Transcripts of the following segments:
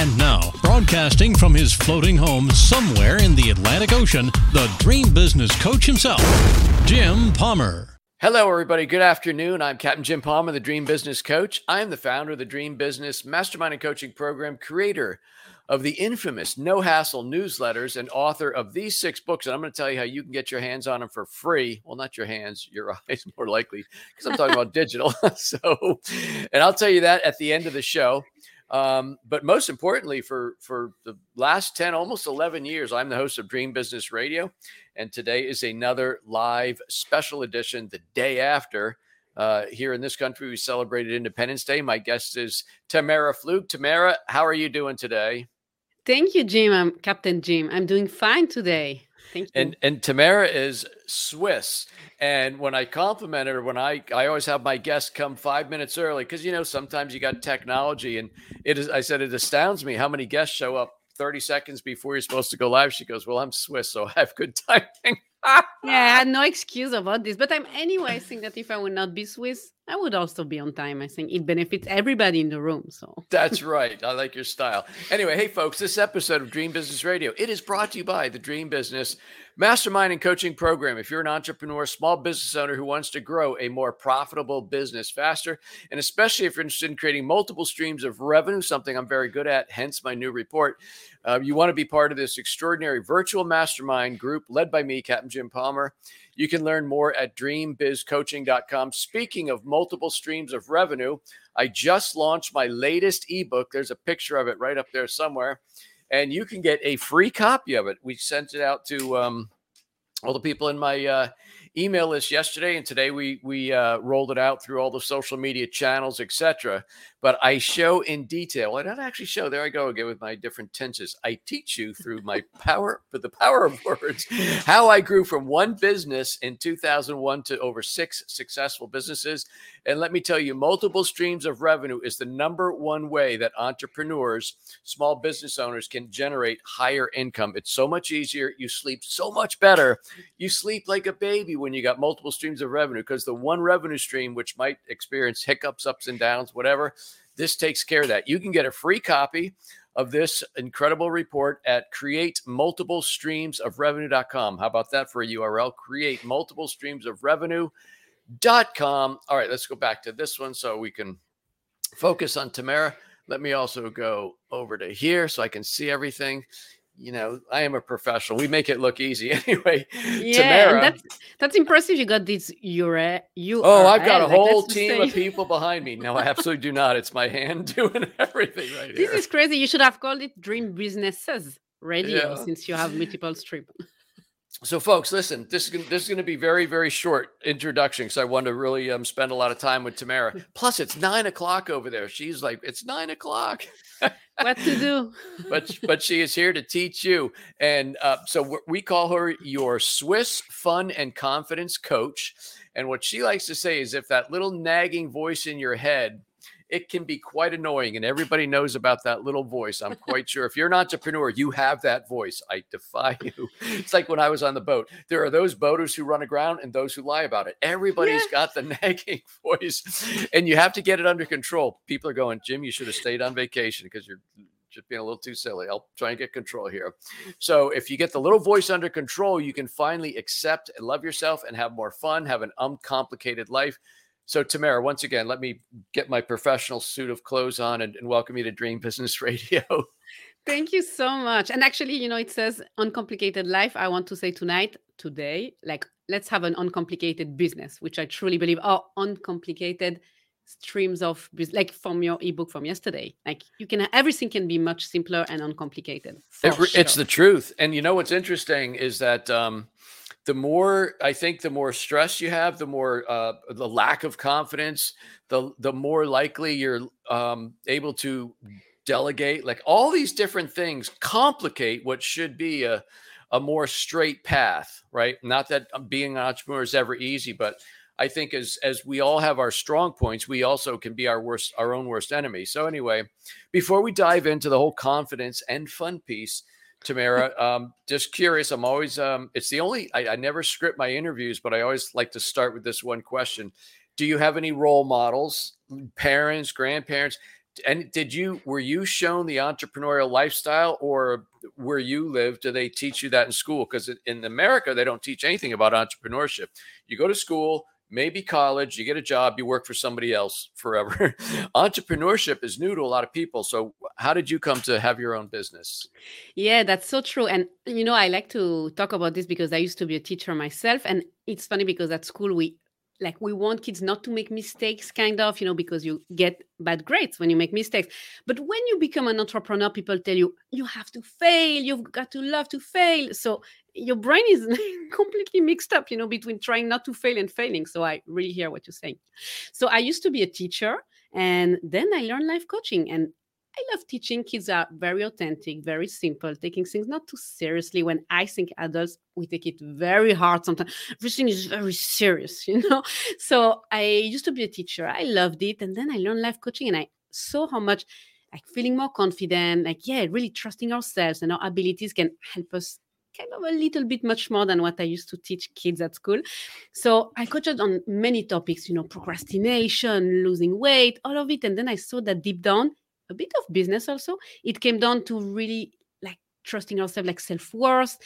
And now, broadcasting from his floating home somewhere in the Atlantic Ocean, the dream business coach himself, Jim Palmer. Hello, everybody. Good afternoon. I'm Captain Jim Palmer, the Dream Business Coach. I am the founder of the Dream Business Mastermind and Coaching Program, creator of the infamous No Hassle newsletters, and author of these six books. And I'm going to tell you how you can get your hands on them for free. Well, not your hands, your eyes, more likely, because I'm talking about digital. so, and I'll tell you that at the end of the show. Um, but most importantly, for for the last ten, almost eleven years, I'm the host of Dream Business Radio, and today is another live special edition. The day after, uh, here in this country, we celebrated Independence Day. My guest is Tamara Pflug. Tamara, how are you doing today? Thank you, Jim. I'm Captain Jim. I'm doing fine today. Thank you. And and Tamara is Swiss. And when I compliment her, when I I always have my guests come five minutes early because you know sometimes you got technology, and it is. I said it astounds me how many guests show up 30 seconds before you're supposed to go live. She goes, "Well, I'm Swiss, so I have good timing." yeah, I had no excuse about this. But I'm anyway. I think that if I would not be Swiss, I would also be on time. I think it benefits everybody in the room. So that's right. I like your style. Anyway, hey folks, this episode of Dream Business Radio it is brought to you by the Dream Business Mastermind and Coaching Program. If you're an entrepreneur, small business owner who wants to grow a more profitable business faster, and especially if you're interested in creating multiple streams of revenue, something I'm very good at, hence my new report. Uh, you want to be part of this extraordinary virtual mastermind group led by me, Captain Jim Palmer. You can learn more at dreambizcoaching.com. Speaking of multiple streams of revenue, I just launched my latest ebook. There's a picture of it right up there somewhere. And you can get a free copy of it. We sent it out to um, all the people in my uh, email list yesterday, and today we we uh, rolled it out through all the social media channels, etc. But I show in detail. I don't actually show. There I go again with my different tenses. I teach you through my power, but the power of words, how I grew from one business in 2001 to over six successful businesses. And let me tell you, multiple streams of revenue is the number one way that entrepreneurs, small business owners can generate higher income. It's so much easier. You sleep so much better. You sleep like a baby when you got multiple streams of revenue because the one revenue stream, which might experience hiccups, ups and downs, whatever, this takes care of that. You can get a free copy of this incredible report at create multiple streams of revenue.com. How about that for a URL? Create multiple streams of revenue.com. All right, let's go back to this one so we can focus on Tamara. Let me also go over to here so I can see everything you know, I am a professional. We make it look easy anyway. Yeah, Tamara, that's that's impressive. You got this. You're you. Oh, I've got a whole team of people behind me. No, I absolutely do not. It's my hand doing everything right here. this is crazy. You should have called it Dream Businesses Radio yeah. since you have multiple streams. So, folks, listen. This is gonna, this is going to be very very short introduction because I want to really um, spend a lot of time with Tamara. Plus, it's nine o'clock over there. She's like, it's nine o'clock. what to do? but but she is here to teach you, and uh, so we call her your Swiss fun and confidence coach. And what she likes to say is, if that little nagging voice in your head it can be quite annoying. And everybody knows about that little voice. I'm quite sure if you're an entrepreneur, you have that voice. I defy you. It's like when I was on the boat. There are those boaters who run aground and those who lie about it. Everybody's yeah. got the nagging voice, and you have to get it under control. People are going, Jim, you should have stayed on vacation because you're just being a little too silly. I'll try and get control here. So, if you get the little voice under control, you can finally accept and love yourself and have more fun, have an uncomplicated life. So, Tamara, once again, let me get my professional suit of clothes on and, and welcome you to Dream Business Radio. Thank you so much. And actually, you know, it says uncomplicated life. I want to say tonight, today, like, let's have an uncomplicated business, which I truly believe are uncomplicated streams of like from your ebook from yesterday like you can everything can be much simpler and uncomplicated it, sure. it's the truth and you know what's interesting is that um the more I think the more stress you have, the more uh, the lack of confidence, the the more likely you're um, able to delegate. Like all these different things complicate what should be a a more straight path, right? Not that um, being an entrepreneur is ever easy, but I think as as we all have our strong points, we also can be our worst, our own worst enemy. So anyway, before we dive into the whole confidence and fun piece, Tamara, um, just curious. I'm always um, it's the only I, I never script my interviews, but I always like to start with this one question. Do you have any role models, parents, grandparents? And did you were you shown the entrepreneurial lifestyle or where you live, do they teach you that in school? Because in America, they don't teach anything about entrepreneurship. You go to school, maybe college, you get a job, you work for somebody else forever. Entrepreneurship is new to a lot of people. So, how did you come to have your own business? Yeah, that's so true. And, you know, I like to talk about this because I used to be a teacher myself. And it's funny because at school, we like we want kids not to make mistakes kind of you know because you get bad grades when you make mistakes but when you become an entrepreneur people tell you you have to fail you've got to love to fail so your brain is completely mixed up you know between trying not to fail and failing so i really hear what you're saying so i used to be a teacher and then i learned life coaching and I love teaching. Kids are very authentic, very simple, taking things not too seriously. When I think adults, we take it very hard sometimes. Everything is very serious, you know? So I used to be a teacher. I loved it. And then I learned life coaching and I saw how much like feeling more confident, like, yeah, really trusting ourselves and our abilities can help us kind of a little bit much more than what I used to teach kids at school. So I coached on many topics, you know, procrastination, losing weight, all of it. And then I saw that deep down, a bit of business also. It came down to really like trusting ourselves, like self worth,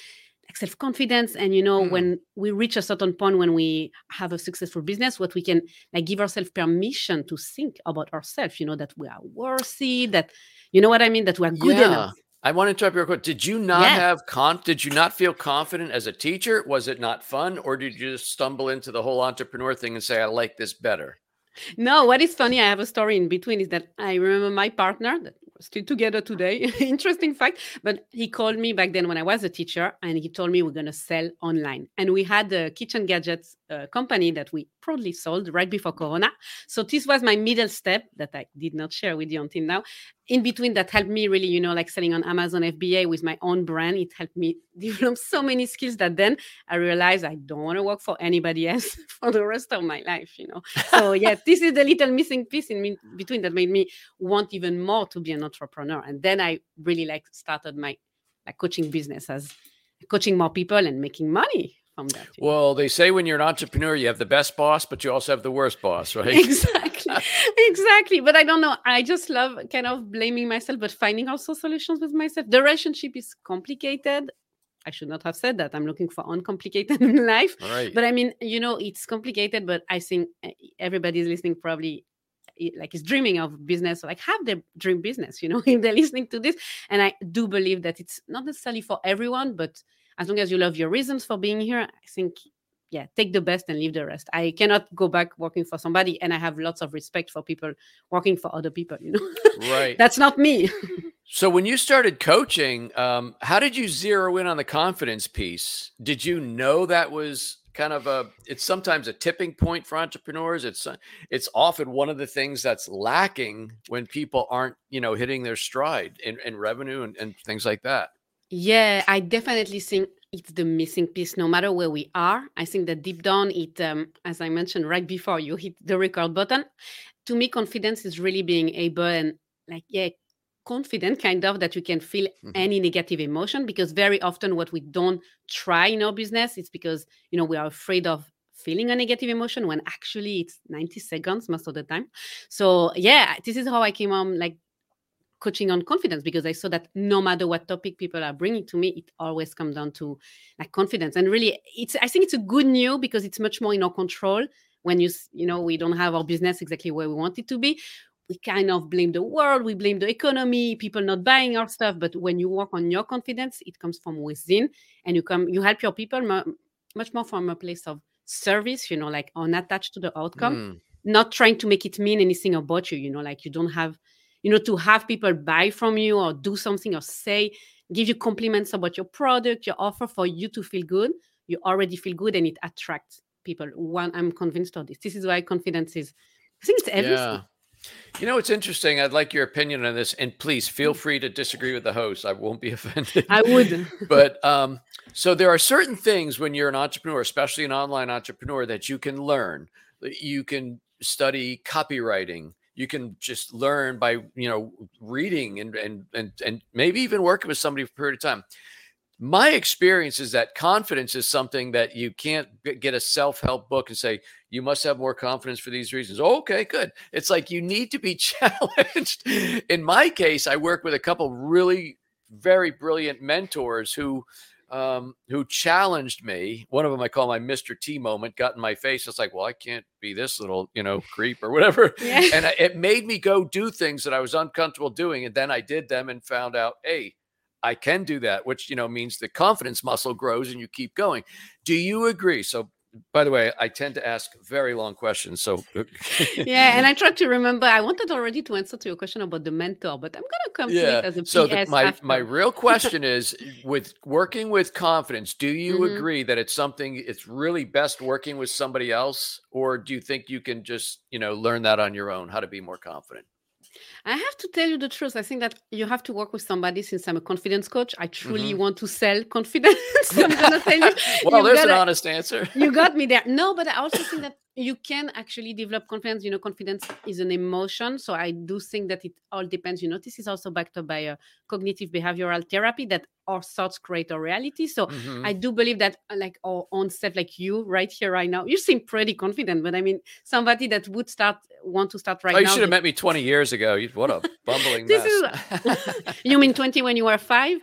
like self confidence. And you know, mm. when we reach a certain point when we have a successful business, what we can like give ourselves permission to think about ourselves. You know that we are worthy. That you know what I mean. That we are good yeah. enough. I want to interrupt you real quick. Did you not yes. have con? Did you not feel confident as a teacher? Was it not fun, or did you just stumble into the whole entrepreneur thing and say, "I like this better"? No, what is funny, I have a story in between is that I remember my partner that we're still together today. Interesting fact. But he called me back then when I was a teacher and he told me we're going to sell online. And we had a kitchen gadgets uh, company that we proudly sold right before Corona. So this was my middle step that I did not share with you until now in between that helped me really you know like selling on amazon fba with my own brand it helped me develop so many skills that then i realized i don't want to work for anybody else for the rest of my life you know so yeah this is the little missing piece in me, between that made me want even more to be an entrepreneur and then i really like started my like coaching business as coaching more people and making money. Well, they say when you're an entrepreneur, you have the best boss, but you also have the worst boss, right? Exactly. exactly. But I don't know. I just love kind of blaming myself, but finding also solutions with myself. The relationship is complicated. I should not have said that. I'm looking for uncomplicated in life. But I mean, you know, it's complicated, but I think eh, everybody's listening probably eh, like is dreaming of business like have their dream business you know if they're listening to this and i do believe that it's not necessarily for everyone but as long as you love your reasons for being here, I think yeah, take the best and leave the rest. I cannot go back working for somebody, and I have lots of respect for people working for other people. You know, right? That's not me. so when you started coaching, um, how did you zero in on the confidence piece? Did you know that was kind of a? It's sometimes a tipping point for entrepreneurs. It's it's often one of the things that's lacking when people aren't you know hitting their stride in, in revenue and, and things like that. Yeah, I definitely think it's the missing piece no matter where we are. I think that deep down, it, um, as I mentioned right before you hit the record button, to me, confidence is really being able and like, yeah, confident kind of that you can feel mm-hmm. any negative emotion because very often what we don't try in our business is because you know we are afraid of feeling a negative emotion when actually it's 90 seconds most of the time so yeah this is how i came on like coaching on confidence because I saw that no matter what topic people are bringing to me, it always comes down to like confidence. And really, it's I think it's a good news because it's much more in our control when you you know we don't have our business exactly where we want it to be. We kind of blame the world, we blame the economy, people not buying our stuff. But when you work on your confidence, it comes from within, and you come you help your people much more from a place of service. You know, like unattached to the outcome. Mm. Not trying to make it mean anything about you, you know, like you don't have you know to have people buy from you or do something or say give you compliments about your product your offer for you to feel good you already feel good and it attracts people one i'm convinced of this this is why confidence is i think it's everything yeah. You know, it's interesting. I'd like your opinion on this, and please feel mm. free to disagree with the host. I won't be offended. I wouldn't. but um, So there are certain things when you're an entrepreneur, especially an online entrepreneur, that you can learn. You can study copywriting. You can just learn by you know reading and and and and maybe even working with somebody for a period of time. My experience is that confidence is something that you can't get a self help book and say you must have more confidence for these reasons. okay, good. It's like you need to be challenged. In my case, I work with a couple really very brilliant mentors who um, who challenged me. One of them I call my Mr. T moment, got in my face. It's like, well, I can't be this little, you know, creep or whatever. Yeah. And it made me go do things that I was uncomfortable doing. And then I did them and found out, hey, I can do that, which, you know, means the confidence muscle grows and you keep going. Do you agree? So by the way, I tend to ask very long questions. So yeah, and I try to remember. I wanted already to answer to your question about the mentor, but I'm gonna come yeah. to it as a so PS my after. my real question is with working with confidence. Do you mm-hmm. agree that it's something it's really best working with somebody else, or do you think you can just you know learn that on your own how to be more confident? I have to tell you the truth. I think that you have to work with somebody since I'm a confidence coach. I truly mm-hmm. want to sell confidence. I'm gonna tell you. well, there's gotta, an honest answer. you got me there. No, but I also think that you can actually develop confidence you know confidence is an emotion so i do think that it all depends you know this is also backed up by a cognitive behavioral therapy that our thoughts create our reality so mm-hmm. i do believe that uh, like our own self like you right here right now you seem pretty confident but i mean somebody that would start want to start right oh, you now should have met me 20 years ago what a bumbling this mess. is you mean 20 when you were five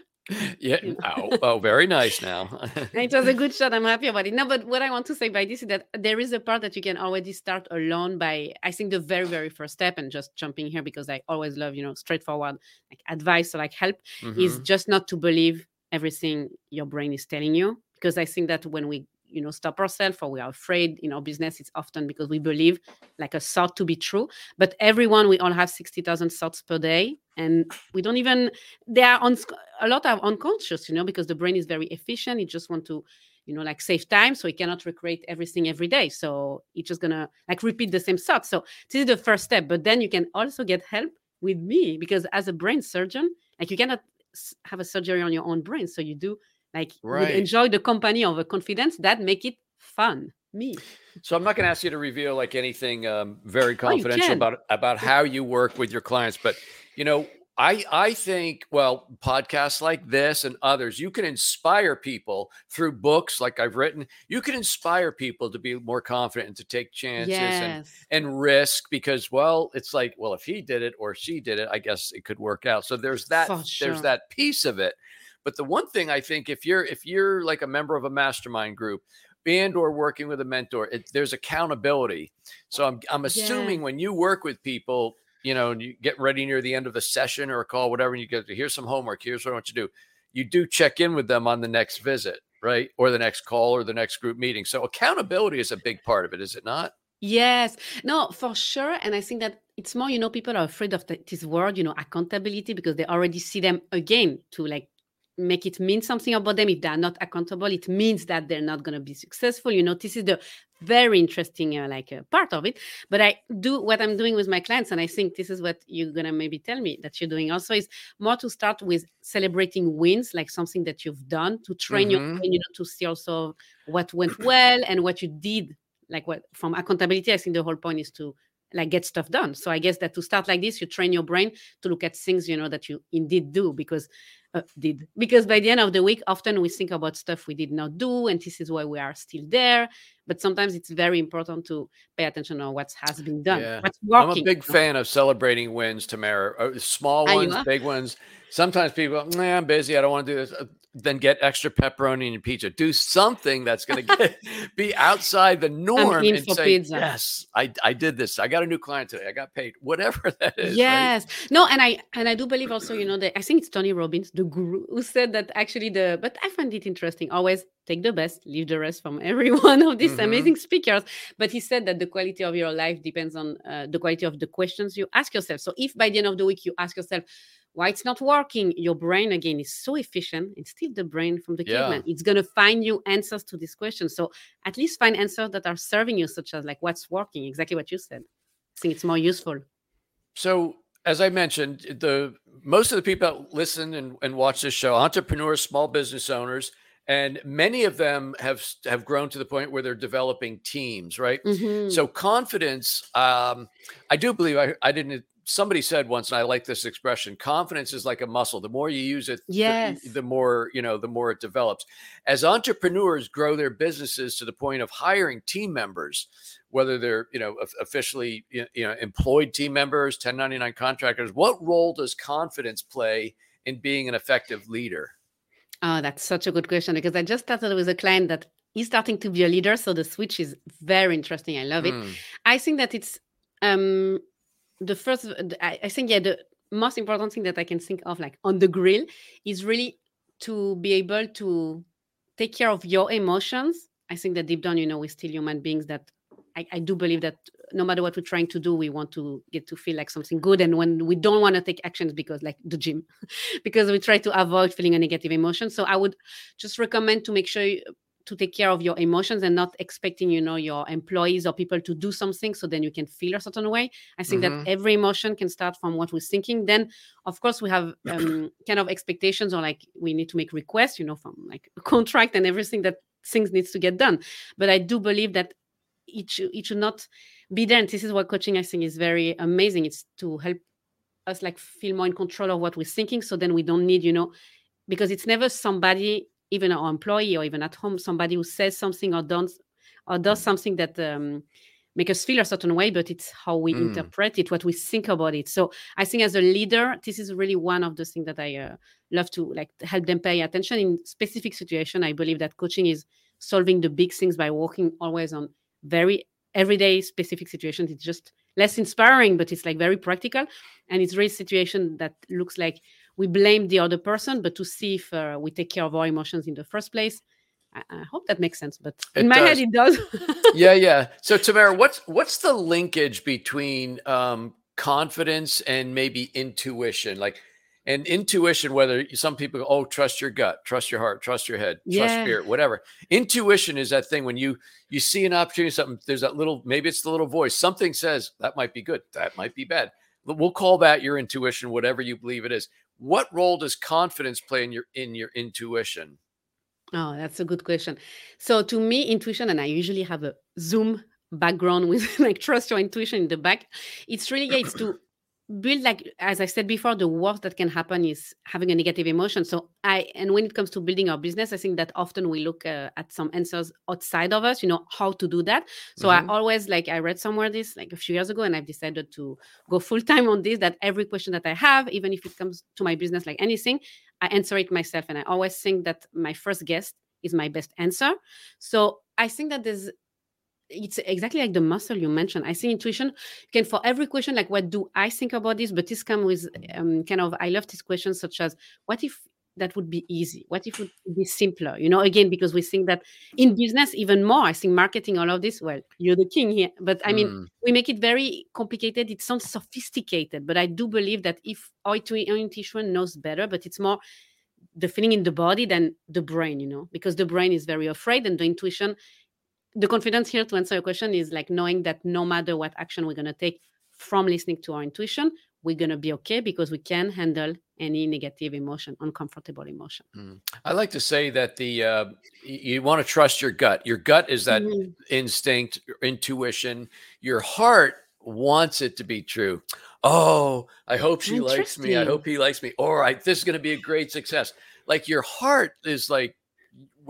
yeah. Oh, oh, very nice now. it was a good shot. I'm happy about it. No, but what I want to say by this is that there is a part that you can already start alone by, I think, the very, very first step, and just jumping here because I always love, you know, straightforward like advice or like help, mm-hmm. is just not to believe everything your brain is telling you. Because I think that when we you know stop ourselves or we are afraid in our business it's often because we believe like a thought to be true. But everyone we all have 60000 thoughts per day and we don't even they are on a lot of unconscious you know because the brain is very efficient. It just want to you know like save time so it cannot recreate everything every day. So it's just gonna like repeat the same thought so this is the first step but then you can also get help with me because as a brain surgeon like you cannot have a surgery on your own brain. So you do like right. enjoy the company of a confidence that make it fun me so i'm not going to ask you to reveal like anything um, very oh, confidential oh, about about how you work with your clients but you know I I think well podcasts like this and others you can inspire people through books like I've written you can inspire people to be more confident and to take chances yes. and and risk because well it's like well if he did it or she did it I guess it could work out so there's that sure. there's that piece of it but the one thing I think if you're if you're like a member of a mastermind group and or working with a mentor, it, there's accountability. So I'm I'm assuming yeah. when you work with people, you know, and you get ready near the end of a session or a call, whatever, and you go, here's some homework, here's what I want you to do. You do check in with them on the next visit, right? Or the next call or the next group meeting. So accountability is a big part of it, is it not? Yes, no, for sure. And I think that it's more, you know, people are afraid of the, this word, you know, accountability because they already see them again to like make it mean something about them. If they are not accountable it means that they're not going to be successful. You know this is the very interesting uh, like uh, part of it. But i do what i'm doing with my clients and i think this is what you're going to maybe tell me that you're doing also is more to start with celebrating wins like something that you've done to train mm-hmm. your brain, you know to see also what went well and what you did like what from accountability i think the whole point is to like get stuff done. So i guess that to start like this you train your brain to look at things you know that you indeed do because uh, did because by the end of the week often we think about stuff we did not do and this is why we are still there but sometimes it's very important to pay attention on what has been done yeah. what's working i'm a big fan of celebrating wins tamara uh, small ones big ones sometimes people nah, i'm busy i don't want to do this uh, then get extra pepperoni in your pizza. Do something that's going to be outside the norm and say, pizza. "Yes, I, I did this. I got a new client today. I got paid. Whatever that is." Yes. Right? No, and I and I do believe also, you know, that I think it's Tony Robbins, the guru, who said that actually the. But I find it interesting. Always take the best, leave the rest from every one of these mm-hmm. amazing speakers. But he said that the quality of your life depends on uh, the quality of the questions you ask yourself. So if by the end of the week you ask yourself why it's not working your brain again is so efficient it's still the brain from the yeah. caveman it's going to find you answers to these questions so at least find answers that are serving you such as like what's working exactly what you said i think it's more useful so as i mentioned the most of the people that listen and, and watch this show entrepreneurs small business owners and many of them have have grown to the point where they're developing teams, right? Mhm. So confidence, um, I do believe I, I didn't. Somebody said once, and I like this expression: confidence is like a muscle. The more you use it, the- Yes. the, more you know, the more it develops. As entrepreneurs grow their businesses to the point of hiring team members, whether they're you know officially you know employed team members, 1099 contractors, what role does confidence play in being an effective leader? Oh, that's such a good question because I just started with a client that is starting to be a leader. So the switch is very interesting. I love it. Mm, I think that it's um the first I think yeah the most important thing that I can think of like on the grill is really to be able to take care of your emotions. I think that deep down, you know, we're still human beings that I, I do believe that no matter what we're trying to do, we want to get to feel like something good. And when we don't want to take actions because like the gym, because we try to avoid feeling a negative emotion. So I would just recommend to make sure you, to take care of your emotions and not expecting you know your employees or people to do something so then you can feel a certain way i think Mhm. that every emotion can start from what we're thinking then of course we have um, kind of expectations or like we need to make requests you know from like a contract and everything that things needs to get done but i do believe that it should, it should not be there. And this is what coaching i think is very amazing. It's to help us like feel more in control of what we're thinking. So then we don't need you know because it's never somebody even our employee or even at home somebody who says something or does or does something that um, make us feel a certain way but it's how we Mm. interpret it what we think about it. So i think as a leader this is really one of the things that i uh, love to like help them pay attention. In specific situation i believe that coaching is solving the big things by working always on very everyday specific situations it's just less inspiring but it's like very practical and it's really situation that looks like we blame the other person but to see if uh, we take care of our emotions in the first place i, I hope that makes sense but in It my head it does yeah, yeah. So Tamara, what's what's the linkage between um, confidence and maybe intuition? Like, and intuition, whether some people go, oh, trust your gut, trust your heart, trust your head, trust Yeah. spirit, whatever. Intuition is that thing when you you see an opportunity, something there's that little maybe it's the little voice, something says that might be good, that might be bad. But We'll call that your intuition, whatever you believe it is. What role does confidence play in your in your intuition? Oh, that's a good question. So to me, intuition, and I usually have a Zoom background with like trust your intuition in the back. It's really yeah, it's to build like as I said before, the worst that can happen is having a negative emotion. So I and when it comes to building our business, I think that often we look uh, at some answers outside of us. You know how to do that. So Mhm. I always like I read somewhere this like a few years ago, and I've decided to go full time on this. That every question that I have, even if it comes to my business like anything, I answer it myself. And I always think that my first guest is my best answer. So I think that there's it's exactly like the muscle you mentioned. I think intuition can for every question, like what do I think about this? But this comes with um, kind of I love these questions such as what if that would be easy? What if it would be simpler? You know, again, because we think that in business even more. I think marketing, all of this, well, you're the king here. But I mean, Mm. we make it very complicated. It sounds sophisticated, but I do believe that if our intuition knows better, but it's more the feeling in the body than the brain, you know, because the brain is very afraid and the intuition, the confidence here to answer your question is like knowing that no matter what action we're going to take from listening to our intuition, we're going to be okay because we can handle any negative emotion, uncomfortable emotion. I like to say that the uh, you want to trust your gut. Your gut is that Mhm. instinct, intuition. Your heart wants it to be true. Oh, I hope she likes me. I hope he likes me. Or I, this is going to be a great success. Like your heart is like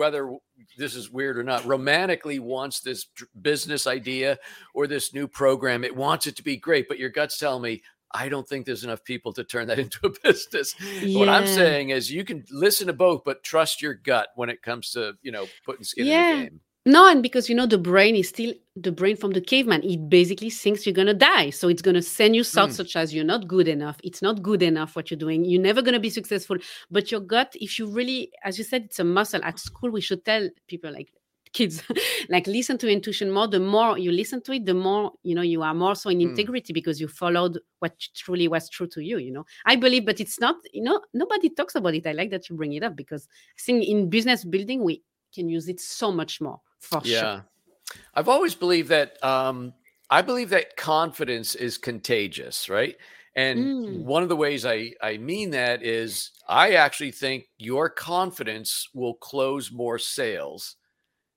whether this is weird or not, romantically wants this business idea or this new program. It wants it to be great, but your gut's telling me, I don't think there's enough people to turn that into a business. What I'm saying is you can listen to both, but trust your gut when it comes to, you know, putting skin in the game. No, and because you know the brain is still the brain from the caveman. It basically thinks you're gonna die, so it's gonna send you thoughts Mm. such as "you're not good enough," "it's not good enough what you're doing," "you're never gonna be successful." But your gut, if you really, as you said, it's a muscle. At school, we should tell people like kids, like listen to intuition more. The more you listen to it, the more you know you are more so in Mm. integrity because you followed what truly was true to you. You know, I believe, but it's not. You know, nobody talks about it. I like that you bring it up because I think in business building we can use it so much more for sure. Yeah. I've always believed that um I believe that confidence is contagious, right? And Mm. one of the ways I, I mean that is I actually think your confidence will close more sales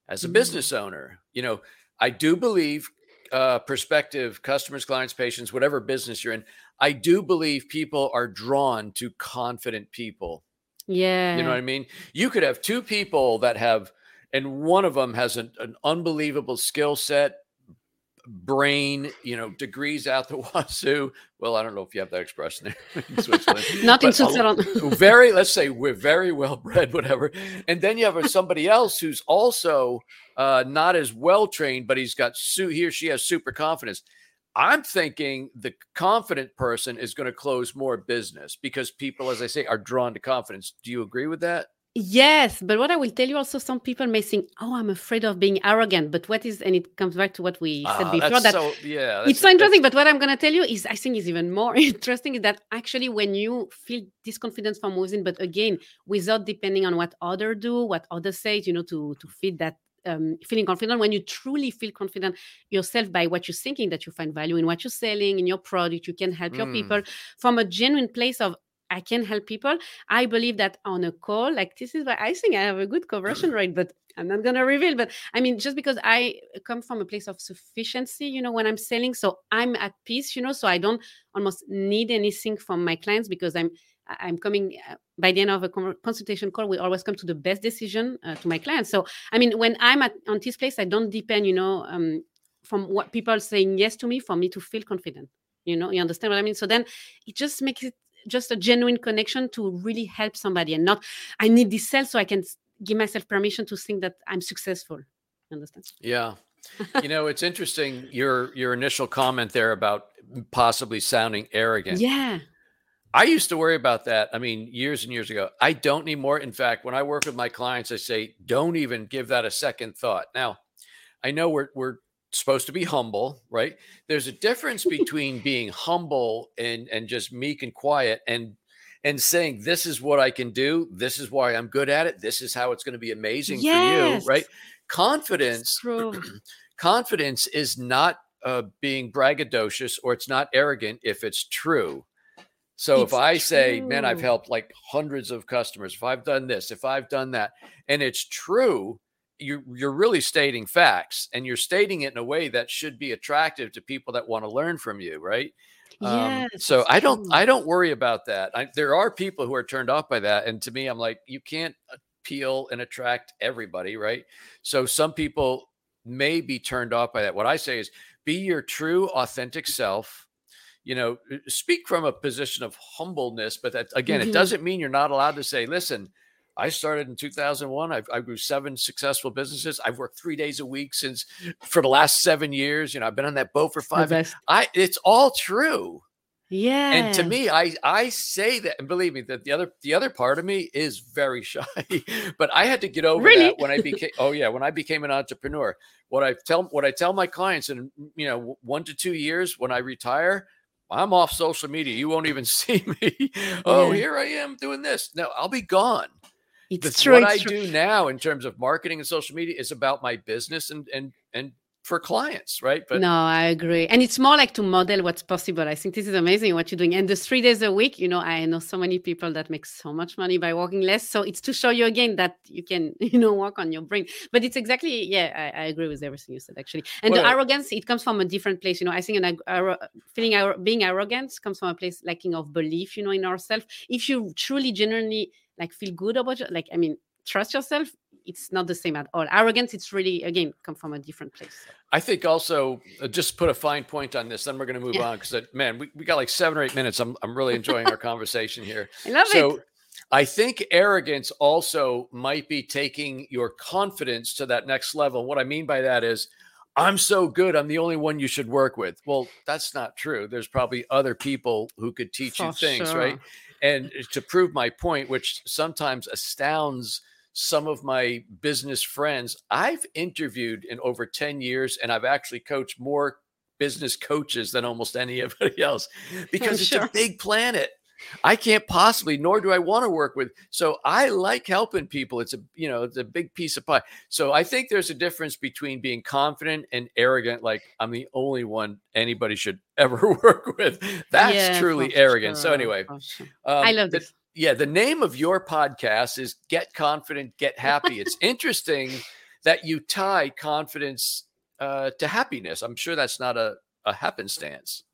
as a Mm. business owner. You know, I do believe uh, prospective customers, clients, patients, whatever business you're in, I do believe people are drawn to confident people. Yeah. You know what I mean? You could have two people that have, and one of them has an, an unbelievable skill set, brain, you know, degrees out the wazoo. Well, I don't know if you have that expression there in Switzerland. Not in but a- Switzerland. very, let's say we're very well bred, whatever. And then you have somebody else who's also uh, not as well trained, but he's got su- he or she has super confidence. I'm thinking the confident person is going to close more business because people, as I say, are drawn to confidence. Do you agree with that? Yes, but what I will tell you also, some people may think, "Oh, I'm afraid of being arrogant." But what is, and it comes back to what we said Ah, before that so, yeah, it's so interesting. But what I'm going to tell you is, I think is even more interesting is that actually when you feel this confidence from within, but again, without depending on what other do, what others say, you know, to to feed that um, feeling confident. When you truly feel confident yourself by what you're thinking, that you find value in what you're selling, in your product, you can help your Mm. people from a genuine place of I can help people. I believe that on a call like this is why I think I have a good conversion rate, but I'm not gonna reveal. But I mean, just because I come from a place of sufficiency, you know, when I'm selling, so I'm at peace, you know, so I don't almost need anything from my clients because I'm I'm coming uh, by the end of a consultation call. We always come to the best decision uh, to my clients. So I mean, when I'm at on this place, I don't depend, you know, um, from what people saying yes to me for me to feel confident. You know, you understand what I mean? So then it just makes it just a genuine connection to really help somebody and not I need this sale so I can give myself permission to think that I'm successful. You understand? Yeah. you know, it's interesting your your initial comment there about possibly sounding arrogant. Yeah. I used to worry about that. I mean, years and years ago. I don't need more. In fact, when I work with my clients, I say, don't even give that a second thought. Now, I know we're we're supposed to be humble, right? There's a difference between being humble and and just meek and quiet and and saying this is what I can do, this is why I'm good at it, this is how it's going to be amazing for you, right? Confidence confidence is not uh, being braggadocious or it's not arrogant if it's true. So if It's I say, man, I've helped like hundreds of customers, if I've done this, if I've done that, and it's true, you're you're really stating facts and you're stating it in a way that should be attractive to people that want to learn from you, right? Um, so I don't. I don't worry about that. I, there are people who are turned off by that, and to me, I'm like, you can't appeal and attract everybody, right? So some people may be turned off by that. What I say is, be your true, authentic self. You know, speak from a position of humbleness, but that again, Mhm. it doesn't mean you're not allowed to say, listen. I started in 2001. I've, I grew seven successful businesses. I've worked three days a week since for the last seven years. You know, I've been on that boat for five. I it's all true. Yeah. And to me, I I say that, and believe me, that the other the other part of me is very shy. but I had to get over Really? that when I became. oh yeah, when I became an entrepreneur. What I tell what I tell my clients, in you know, one to two years when I retire, I'm off social media. You won't even see me. oh, Yeah. here I am doing this. No, I'll be gone. It's That's true. what I it's true. do now in terms of marketing and social media is about my business and and and for clients, right? But no, I agree. And it's more like to model what's possible. I think this is amazing what you're doing. And the three days a week, you know, I know so many people that make so much money by working less. So it's to show you again that you can, you know, work on your brain. But it's exactly, yeah, I, I agree with everything you said actually. And the uh arrogance, it comes from a different place. You know, I think an arro- feeling arro- being arrogant comes from a place lacking of belief, you know, in ourselves. If you truly, genuinely like feel good about your, like, I mean, trust yourself, it's not the same at all. Arrogance, it's really, again, come from a different place. I think also uh, just put a fine point on this. Then we're going to move Yeah. on because man, we, we got like seven or eight minutes. I'm I'm really enjoying our conversation here. I love so it. I think arrogance also might be taking your confidence to that next level. What I mean by that is, I'm so good. I'm the only one you should work with. Well, that's not true. There's probably other people who could teach you For things, right? And to prove my point, which sometimes astounds some of my business friends, I've interviewed in over 10 years and I've actually coached more business coaches than almost anybody else because it's sure. a big planet. I can't possibly, nor do I want to work with. So I like helping people. It's a, you know, it's a big piece of pie. So I think there's a difference between being confident and arrogant. Like I'm the only one anybody should ever work with. That's Yeah, truly arrogant. So anyway, sure. um, I love the- this. yeah, the name of your podcast is Get Confident, Get Happy. It's interesting that you tie confidence uh, to happiness. I'm sure that's not a, a happenstance.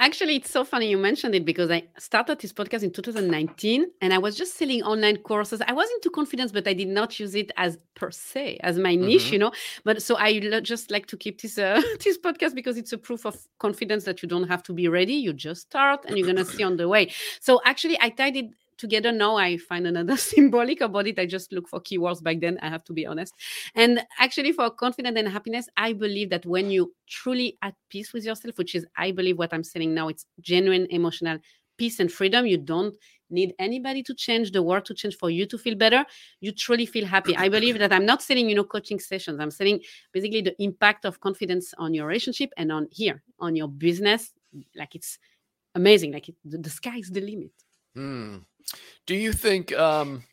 Actually, it's so funny you mentioned it because I started this podcast in 2019 and I was just selling online courses. I was into confidence, but I did not use it as per se, as my niche, Mhm. you know. But so I just like to keep this uh, this podcast because it's a proof of confidence that you don't have to be ready. You just start and you're gonna see on the way. So actually, I tied it together. Now I find another symbolic about it. I just look for keywords back then. I have to be honest. And actually, for confidence and happiness, I believe that when you truly at peace with yourself, which is, I believe, what I'm saying now, it's genuine emotional peace and freedom. You don't need anybody to change the world to change for you to feel better. You truly feel happy. I believe that I'm not selling, you know, coaching sessions. I'm selling basically the impact of confidence on your relationship and on here on your business. Like it's amazing. Like it, the, the sky's the limit. Hmm. Do you think? Um,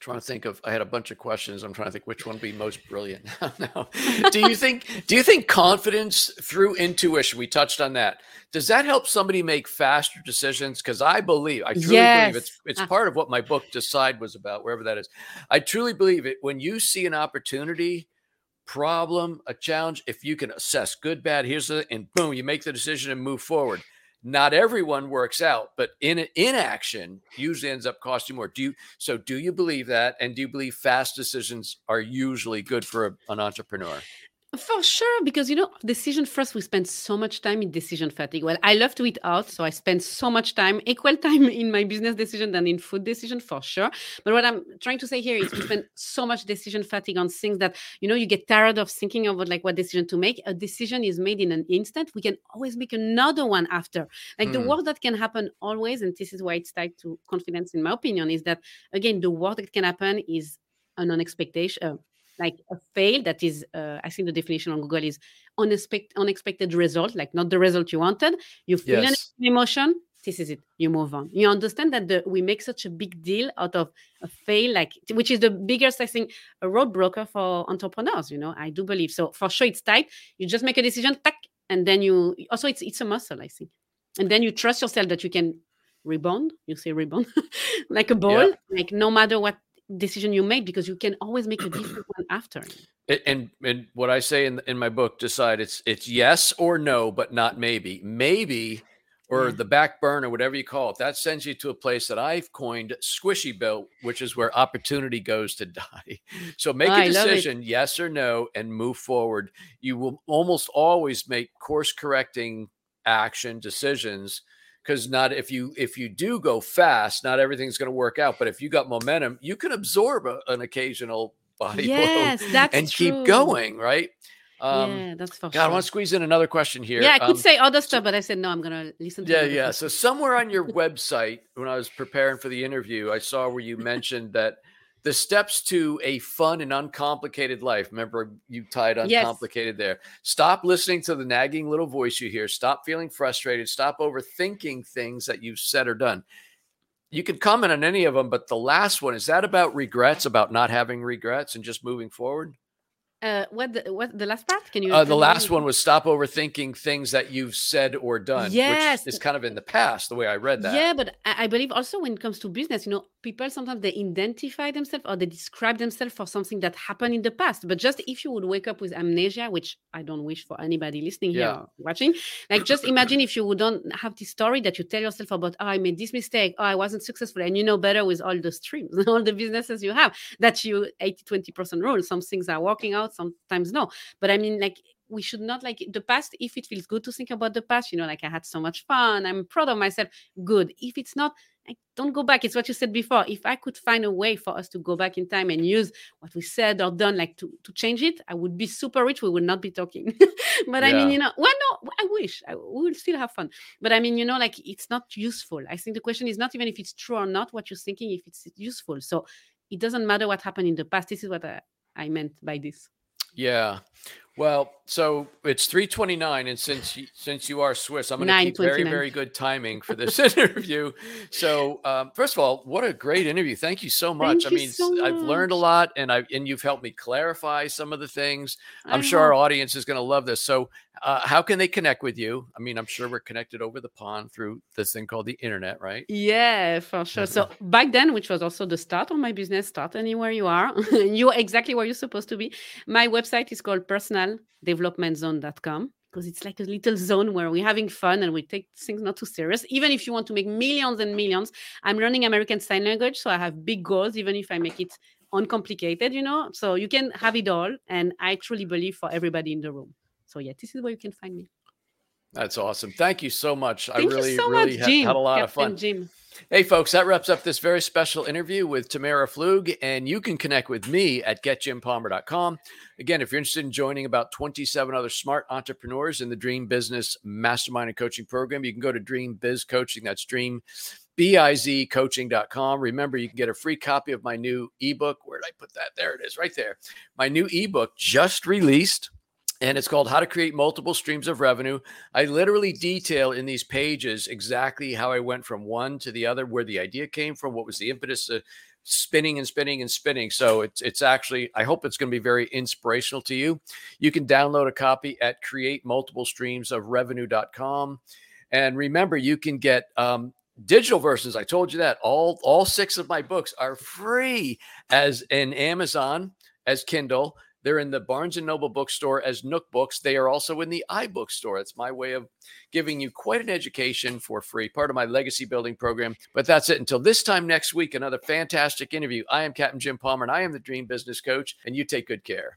trying to think of. I had a bunch of questions. I'm trying to think which one would be most brilliant. no. Do you think? Do you think confidence through intuition? We touched on that. Does that help somebody make faster decisions? Because I believe, I truly believe it's it's Ah. part of what my book Decide was about. Wherever that is, I truly believe it. When you see an opportunity, problem, a challenge, if you can assess good, bad, here's the, and boom, you make the decision and move forward not everyone works out, but in inaction usually ends up costing more. Do you so do you believe that? And do you believe fast decisions are usually good for a, an entrepreneur? For sure, because you know, decision first, we spend so much time in decision fatigue. Well, I love to eat out, so I spend so much time, equal time in my business decision than in food decision for sure. But what I'm trying to say here is we spend so much decision fatigue on things that you know you get tired of thinking about like what decision to make. A decision is made in an instant. We can always make another one after. Like the Hmm. worst that can happen always, and this is why it's tied to confidence, in my opinion, is that again the worst that can happen is an unexpected uh, like a fail that is uh, i think the definition on google is unexpected unexpected result like not the result you wanted. You feel Yes. an emotion this is it you move on. You understand that the, we make such a big deal out of a fail like which is the biggest i think a roadblocker for entrepreneurs you know i do believe. So for sure it's tight. You just make a decision tack, and then you also it's it's a muscle i think. And then you trust yourself that you can rebound you say rebound like a ball like no matter what decision you made because you can always make a different one after And and what I say in in my book, decide it's it's yes or no, but not maybe. Maybe or the back burner, whatever you call it, that sends you to a place that I've coined squishy belt, which is where opportunity goes to die. So make I a decision, yes or no, and move forward. You will almost always make course correcting action decisions because not if you if you do go fast, not everything's going to work out. But if you got momentum, you can absorb a, an occasional body blow that's and true. keep going, right? Um, yeah that's for God, I want to squeeze in another question here. yeah i could Um, say other stuff but i said no i'm gonna listen to yeah, yeah. question. So somewhere on your website, when I was preparing for the interview, I saw where you mentioned that the steps to a fun and uncomplicated life. Remember, you tied Yes. uncomplicated there. Stop listening to the nagging little voice you hear. Stop feeling frustrated. Stop overthinking things that you've said or done. You can comment on any of them, but the last one is that about regrets, about not having regrets and just moving forward? Uh what the, what the last part can you Uh, the tell me last one was stop overthinking things that you've said or done, Yes. which is kind of in the past, the way I read that. Yeah, but I I believe also when it comes to business, you know, people sometimes they identify themselves or they describe themselves for something that happened in the past. But just if you would wake up with amnesia, which I don't wish for anybody listening here Yeah. or watching, like just imagine if you would don't have this story that you tell yourself about, oh, I made this mistake, oh, I wasn't successful, and you know better with all the streams, all the businesses you have, that you 80 20% rule. Some things are working out, sometimes no. But I mean, like we should not like the past if it feels good to think about the past you know like i had so much fun i'm proud of myself good. If it's not like, don't go back it's what you said before. If i could find a way for us to go back in time and use what we said or done like to, to change it i would be super rich we would not be talking. But i mean you know well no i wish I, we will still have fun. But i mean you know like it's not useful. I think the question is not even if it's true or not what you're thinking if it's useful. So it doesn't matter what happened in the past this is what i, I meant by this Yeah. Well, so it's 329 and since you, since you are Swiss, I'm going to keep very very good timing for this interview. So, um, first of all, what a great interview. Thank you so much. Thank I mean, so I've learned a lot and I and you've helped me clarify some of the things. I'm I sure our audience is going to love this. So, uh, how can they connect with you? I mean, I'm sure we're connected over the pond through this thing called the internet, right? Yeah, for sure. So back then, which was also the start of my business, start anywhere you are. you're exactly where you're supposed to be. My website is called personaldevelopmentzone.com because it's like a little zone where we're having fun and we take things not too serious. Even if you want to make millions and millions, I'm learning American Sign Language, so I have big goals, even if I make it uncomplicated, you know. So you can have it all, and I truly believe for everybody in the room. So yeah, this is where you can find me. That's awesome. Thank you so much. Thank I really, so really much, ha- had a lot of fun. Jim. Hey, folks, that wraps up this very special interview with Tamara Pflug. And you can connect with me at getjimpalmer.com. Again, if you're interested in joining about 27 other smart entrepreneurs in the Dream Business Mastermind and Coaching Program, you can go to Dream Biz Coaching. That's Dream bizcoaching.com. Remember, you can get a free copy of my new ebook. Where did I put that? There it is, right there. My new ebook just released and it's called How to Create Multiple Streams of Revenue. I literally detail in these pages exactly how I went from one to the other, where the idea came from, what was the impetus of spinning and spinning and spinning. So it's it's actually I hope it's going to be very inspirational to you. You can download a copy at createmultiplestreamsofrevenue.com. And remember, you can get um, digital versions. I told you that all all six of my books are free as in Amazon as Kindle. They're in the Barnes and Noble bookstore as Nook Books. They are also in the iBookstore. It's my way of giving you quite an education for free, part of my legacy building program. But that's it. Until this time next week, another fantastic interview. I am Captain Jim Palmer, and I am the Dream Business Coach. And you take good care.